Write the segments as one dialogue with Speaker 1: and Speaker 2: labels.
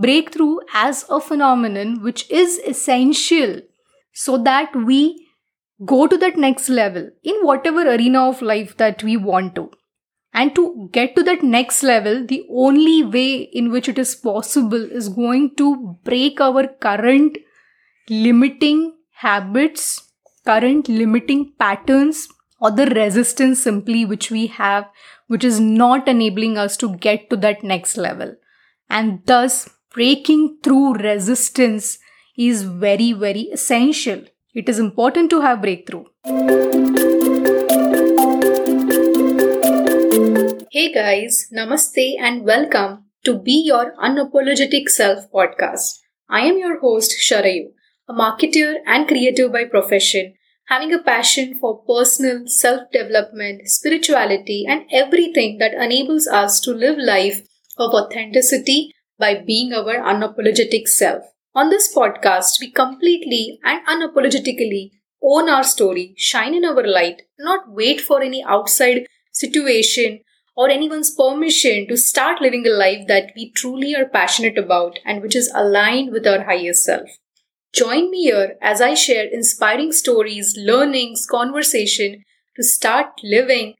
Speaker 1: breakthrough as a phenomenon which is essential so that we go to that next level in whatever arena of life that we want to. And to get to that next level, the only way in which it is possible is going to break our current limiting habits, current limiting patterns, or the resistance simply which we have, which is not enabling us to get to that next level. And thus, breaking through resistance is very, very essential. It is important to have breakthrough. Hey guys, namaste and welcome to Be Your Unapologetic Self podcast. I am your host Sharayu, a marketer and creator by profession, having a passion for personal self development, spirituality, and everything that enables us to live life of authenticity by being our unapologetic self. On this podcast, we completely and unapologetically own our story, shine in our light, not wait for any outside situation or anyone's permission to start living a life that we truly are passionate about and which is aligned with our higher self. Join me here as I share inspiring stories, learnings, conversation to start living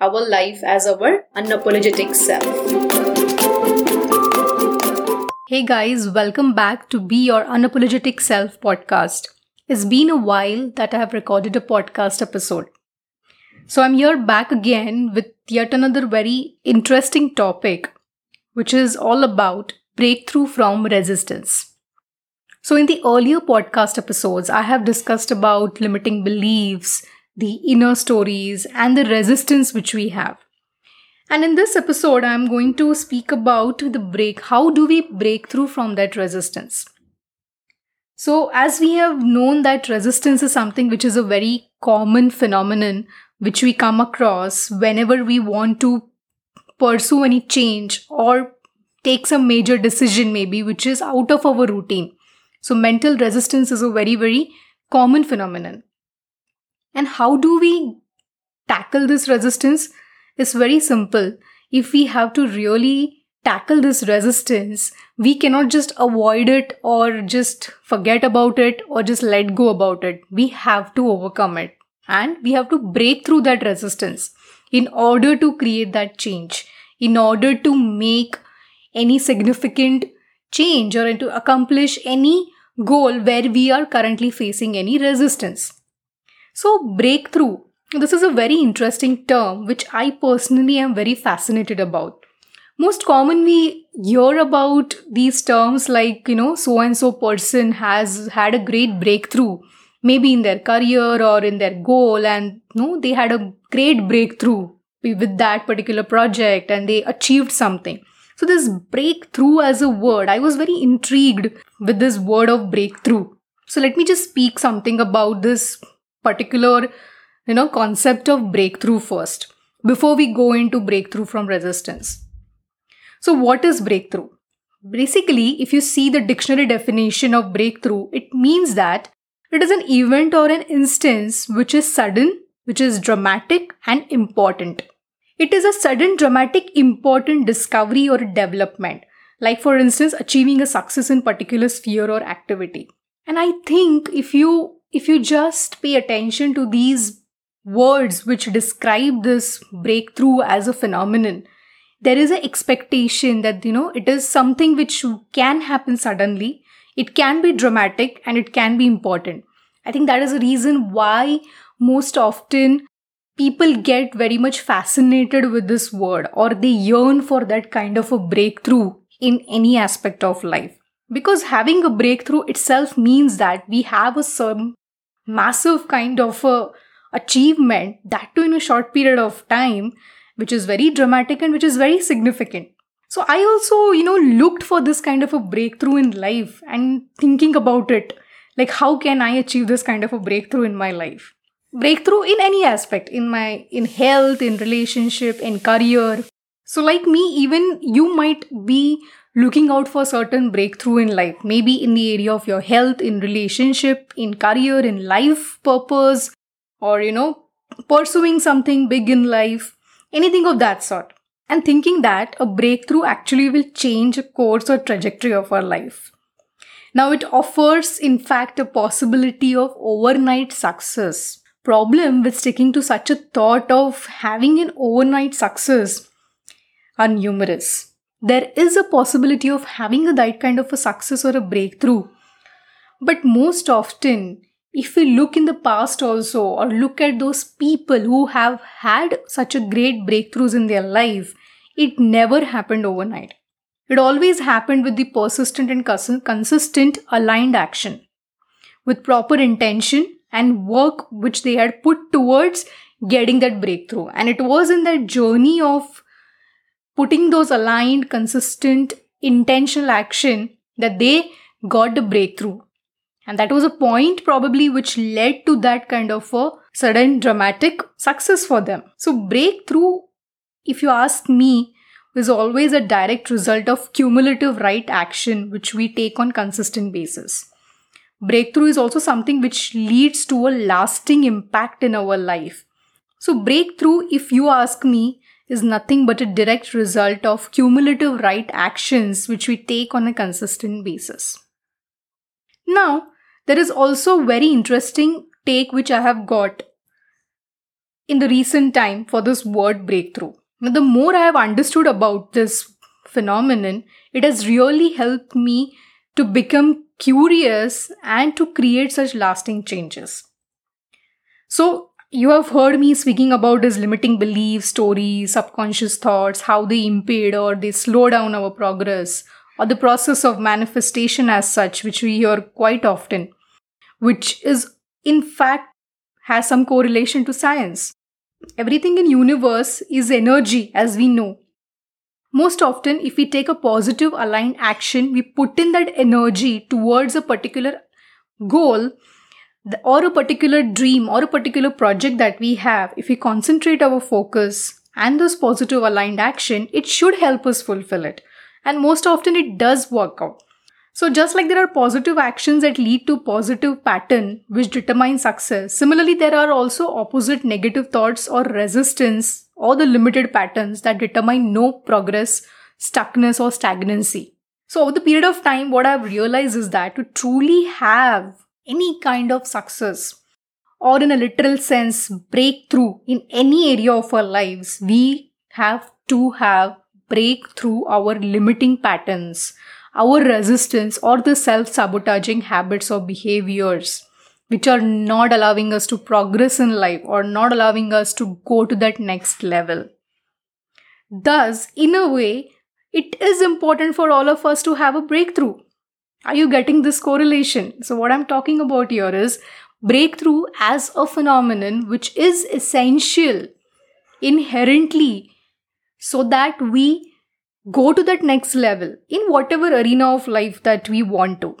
Speaker 1: our life as our unapologetic self. Hey guys, welcome back to Be Your Unapologetic Self podcast. It's been a while that I have recorded a podcast episode. So I'm here back again with yet another very interesting topic, which is all about breakthrough from resistance. So in the earlier podcast episodes, I have discussed about limiting beliefs, the inner stories, and the resistance which we have. And in this episode, I'm going to speak about the break. How do we break through from that resistance? So, as we have known that resistance is something which is a very common phenomenon which we come across whenever we want to pursue any change or take some major decision, maybe which is out of our routine. So, mental resistance is a very, very common phenomenon. And how do we tackle this resistance? Is very simple. If we have to really tackle this resistance, we cannot just avoid it or just forget about it or just let go about it. We have to overcome it and we have to break through that resistance in order to create that change, in order to make any significant change or to accomplish any goal where we are currently facing any resistance. So, breakthrough this is a very interesting term which I personally am very fascinated about. Most common we hear about these terms like, you know, so and so person has had a great breakthrough, maybe in their career or in their goal, and you know, they had a great breakthrough with that particular project and they achieved something. So, this breakthrough as a word, I was very intrigued with this word of breakthrough. So, let me just speak something about this particular you know concept of breakthrough first before we go into breakthrough from resistance. So what is breakthrough? Basically if you see the dictionary definition of breakthrough it means that it is an event or an instance which is sudden which is dramatic and important. It is a sudden dramatic important discovery or development like for instance achieving a success in particular sphere or activity. And i think if you if you just pay attention to these words which describe this breakthrough as a phenomenon. There is an expectation that you know it is something which can happen suddenly. It can be dramatic and it can be important. I think that is a reason why most often people get very much fascinated with this word or they yearn for that kind of a breakthrough in any aspect of life. Because having a breakthrough itself means that we have a some massive kind of a achievement, that too in a short period of time, which is very dramatic and which is very significant. So I also, you know, looked for this kind of a breakthrough in life and thinking about it. Like, how can I achieve this kind of a breakthrough in my life? Breakthrough in any aspect, in my in health, in relationship, in career. So, like me, even you might be looking out for certain breakthrough in life maybe in the area of your health in relationship in career in life purpose or, you know, pursuing something big in life, anything of that sort. and thinking that a breakthrough actually will change a course or trajectory of our life. Now, it offers, in fact, a possibility of overnight success. Problem with sticking to such a thought of having an overnight success are numerous. There is a possibility of having a that kind of a success or a breakthrough. But most often, if we look in the past also or look at those people who have had such a great breakthroughs in their life, it never happened overnight. It always happened with the persistent and consistent aligned action, with proper intention and work which they had put towards getting that breakthrough. And it was in that journey of putting those aligned, consistent, intentional action that they got the breakthrough. And that was a point probably which led to that kind of a sudden dramatic success for them. So, breakthrough, if you ask me, is always a direct result of cumulative right action which we take on consistent basis. Breakthrough is also something which leads to a lasting impact in our life. So breakthrough if you ask me is nothing but a direct result of cumulative right actions which we take on a consistent basis. Now there is also very interesting take which i have got in the recent time for this word breakthrough now, the more I have understood about this phenomenon, it has really helped me to become curious and to create such lasting changes. So, you have heard me speaking about these limiting beliefs, stories, subconscious thoughts, how they impede or they slow down our progress, or the process of manifestation as such, which we hear quite often, which is in fact has some correlation to science. Everything in universe is energy as we know. Most often if we take a positive aligned action we put in that energy towards a particular goal or a particular dream or a particular project that we have. If we concentrate our focus and those positive aligned action it should help us fulfill it and most often it does work out so just like there are positive actions that lead to positive pattern which determine success, similarly there are also opposite negative thoughts or resistance or the limited patterns that determine no progress, stuckness or stagnancy. So over the period of time what I've realized is that to truly have any kind of success or in a literal sense breakthrough in any area of our lives, we have to have breakthrough our limiting patterns our resistance or the self sabotaging habits or behaviors which are not allowing us to progress in life or not allowing us to go to that next level. Thus, in a way, it is important for all of us to have a breakthrough. Are you getting this correlation? So, what I'm talking about here is breakthrough as a phenomenon which is essential inherently so that we go to that next level in whatever arena of life that we want to.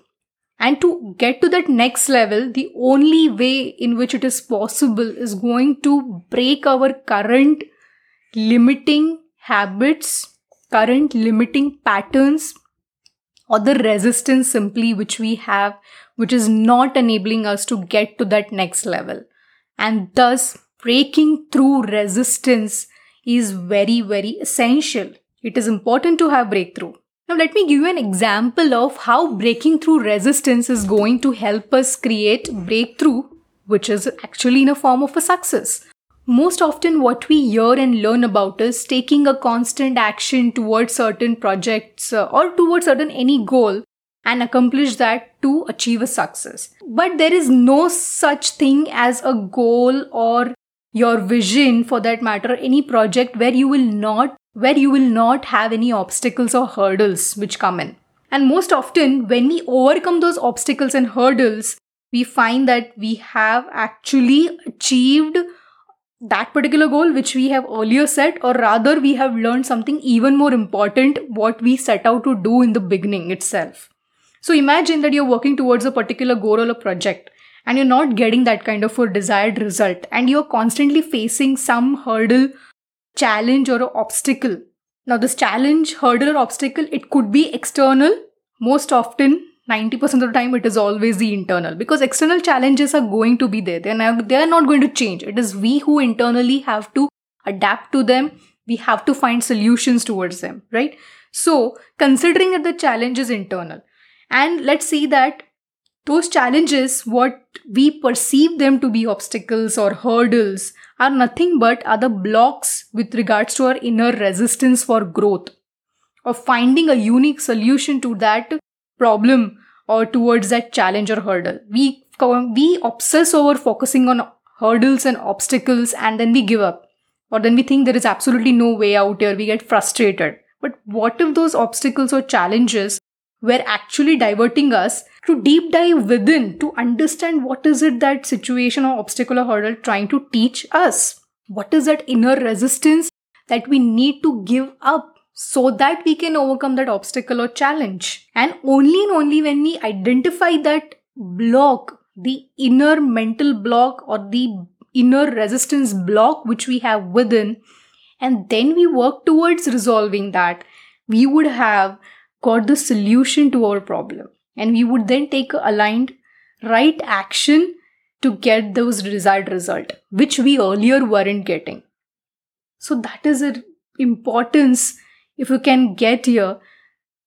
Speaker 1: And to get to that next level, the only way in which it is possible is going to break our current limiting habits, current limiting patterns, or the resistance simply which we have, which is not enabling us to get to that next level. And thus, breaking through resistance is very, very essential it is important to have breakthrough. Now, let me give you an example of how breaking through resistance is going to help us create breakthrough, which is actually in a form of a success. Most often, what we hear and learn about is taking a constant action towards certain projects uh, or towards certain any goal and accomplish that to achieve a success. But there is no such thing as a goal or your vision for that matter, any project where you will not where you will not have any obstacles or hurdles which come in. And most often, when we overcome those obstacles and hurdles, we find that we have actually achieved that particular goal which we have earlier set, or rather, we have learned something even more important what we set out to do in the beginning itself. So imagine that you're working towards a particular goal or a project and you're not getting that kind of a desired result, and you're constantly facing some hurdle challenge or obstacle. Now, this challenge, hurdle, or obstacle, it could be external. Most often, 90% of the time, it is always the internal because external challenges are going to be there. They're not, they're not going to change. It is we who internally have to adapt to them. we have to find solutions towards them right so considering that the challenge is internal and let's see that those challenges what we perceive them to be obstacles or hurdles are nothing but other blocks with regards to our inner resistance for growth. Or finding a unique solution to that problem or towards that challenge or hurdle. We we obsess over focusing on hurdles and obstacles and then we give up. Or then we think there is absolutely no way out here. We get frustrated. But what if those obstacles or challenges were actually diverting us to deep dive within to understand what is it that situation or obstacle or hurdle trying to teach us. What is that inner resistance that we need to give up so that we can overcome that obstacle or challenge? And only and only when we identify that block the inner mental block or the inner resistance block which we have within and then we work towards resolving that we would have got the solution to our problem. And we would then take aligned right action to get those desired result which we earlier weren't getting. So that is the importance if you can get here.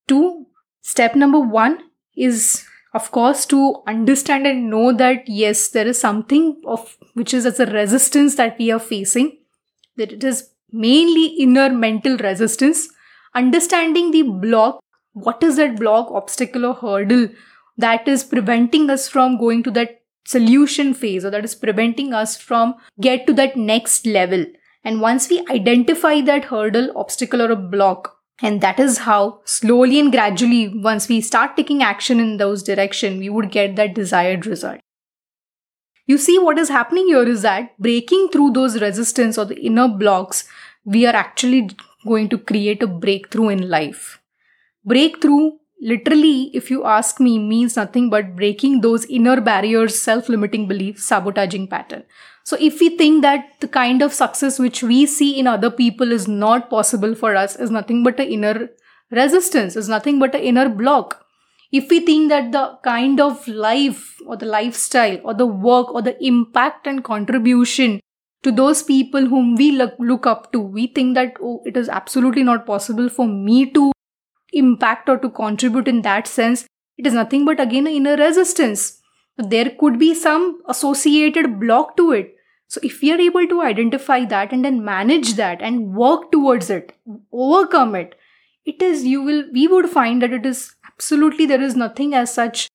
Speaker 1: To step number 1 is of course to understand and know that yes there is something of which is as a resistance that we are facing that it is mainly inner mental resistance. Understanding the block what is that block obstacle or hurdle that is preventing us from going to that solution phase or that is preventing us from get to that next level? And once we identify that hurdle obstacle or a block and that is how slowly and gradually once we start taking action in those direction we would get that desired result. You see what is happening here is that breaking through those resistance or the inner blocks we are actually going to create a breakthrough in life breakthrough literally if you ask me means nothing but breaking those inner barriers self-limiting beliefs sabotaging pattern so if we think that the kind of success which we see in other people is not possible for us is nothing but an inner resistance, is nothing but an inner block. If we think that the kind of life or the lifestyle or the work or the impact and contribution to those people whom we look, up to, we think that oh, it is absolutely not possible for me to impact or to contribute in that sense, it is nothing but again an inner resistance. There could be some associated block to it so, if we are able to identify that and then manage that and work towards it, overcome it, it is, you will, we would find that it is absolutely there is nothing as such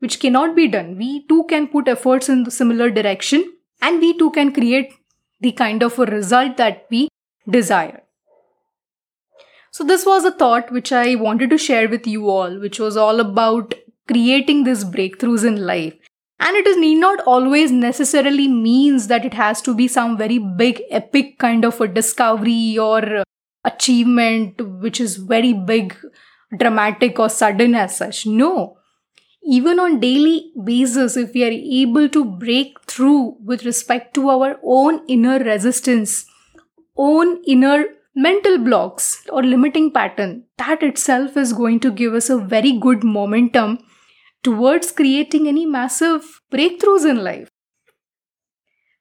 Speaker 1: which cannot be done. We too can put efforts in the similar direction and we too can create the kind of a result that we desire. So, this was a thought which I wanted to share with you all, which was all about creating these breakthroughs in life. And it is need not always necessarily means that it has to be some very big epic kind of a discovery or achievement which is very big, dramatic or sudden as such. No. Even on daily basis, if we are able to break through with respect to our own inner resistance, own inner mental blocks or limiting pattern, that itself is going to give us a very good momentum towards creating any massive breakthroughs in life.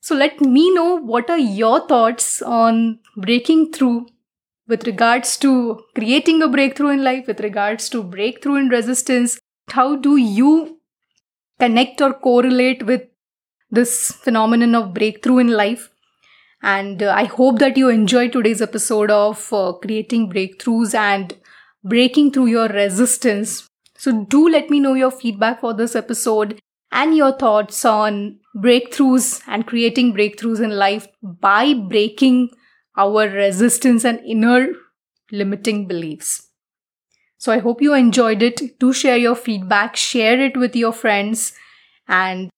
Speaker 1: So let me know what are your thoughts on breaking through with regards to creating a breakthrough in life, with regards to breakthrough in resistance. How do you connect or correlate with this phenomenon of breakthrough in life? And uh, I hope that you enjoyed today's episode of uh, creating breakthroughs and breaking through your resistance so do let me know your feedback for this episode and your thoughts on breakthroughs and creating breakthroughs in life by breaking our resistance and inner limiting beliefs. So I hope you enjoyed it. Do share your feedback, share it with your friends, and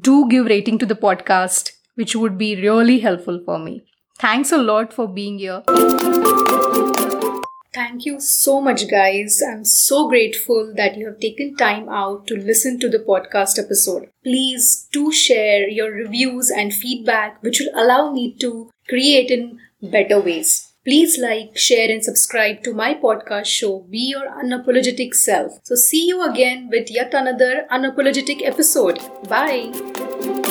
Speaker 1: do give rating to the podcast, which would be really helpful for me. Thanks a lot for being here. Thank you so much, guys. I'm so grateful that you have taken time out to listen to the podcast episode. Please do share your reviews and feedback, which will allow me to create in better ways. Please like, share, and subscribe to my podcast show, Be Your Unapologetic Self. So, see you again with yet another unapologetic episode. Bye.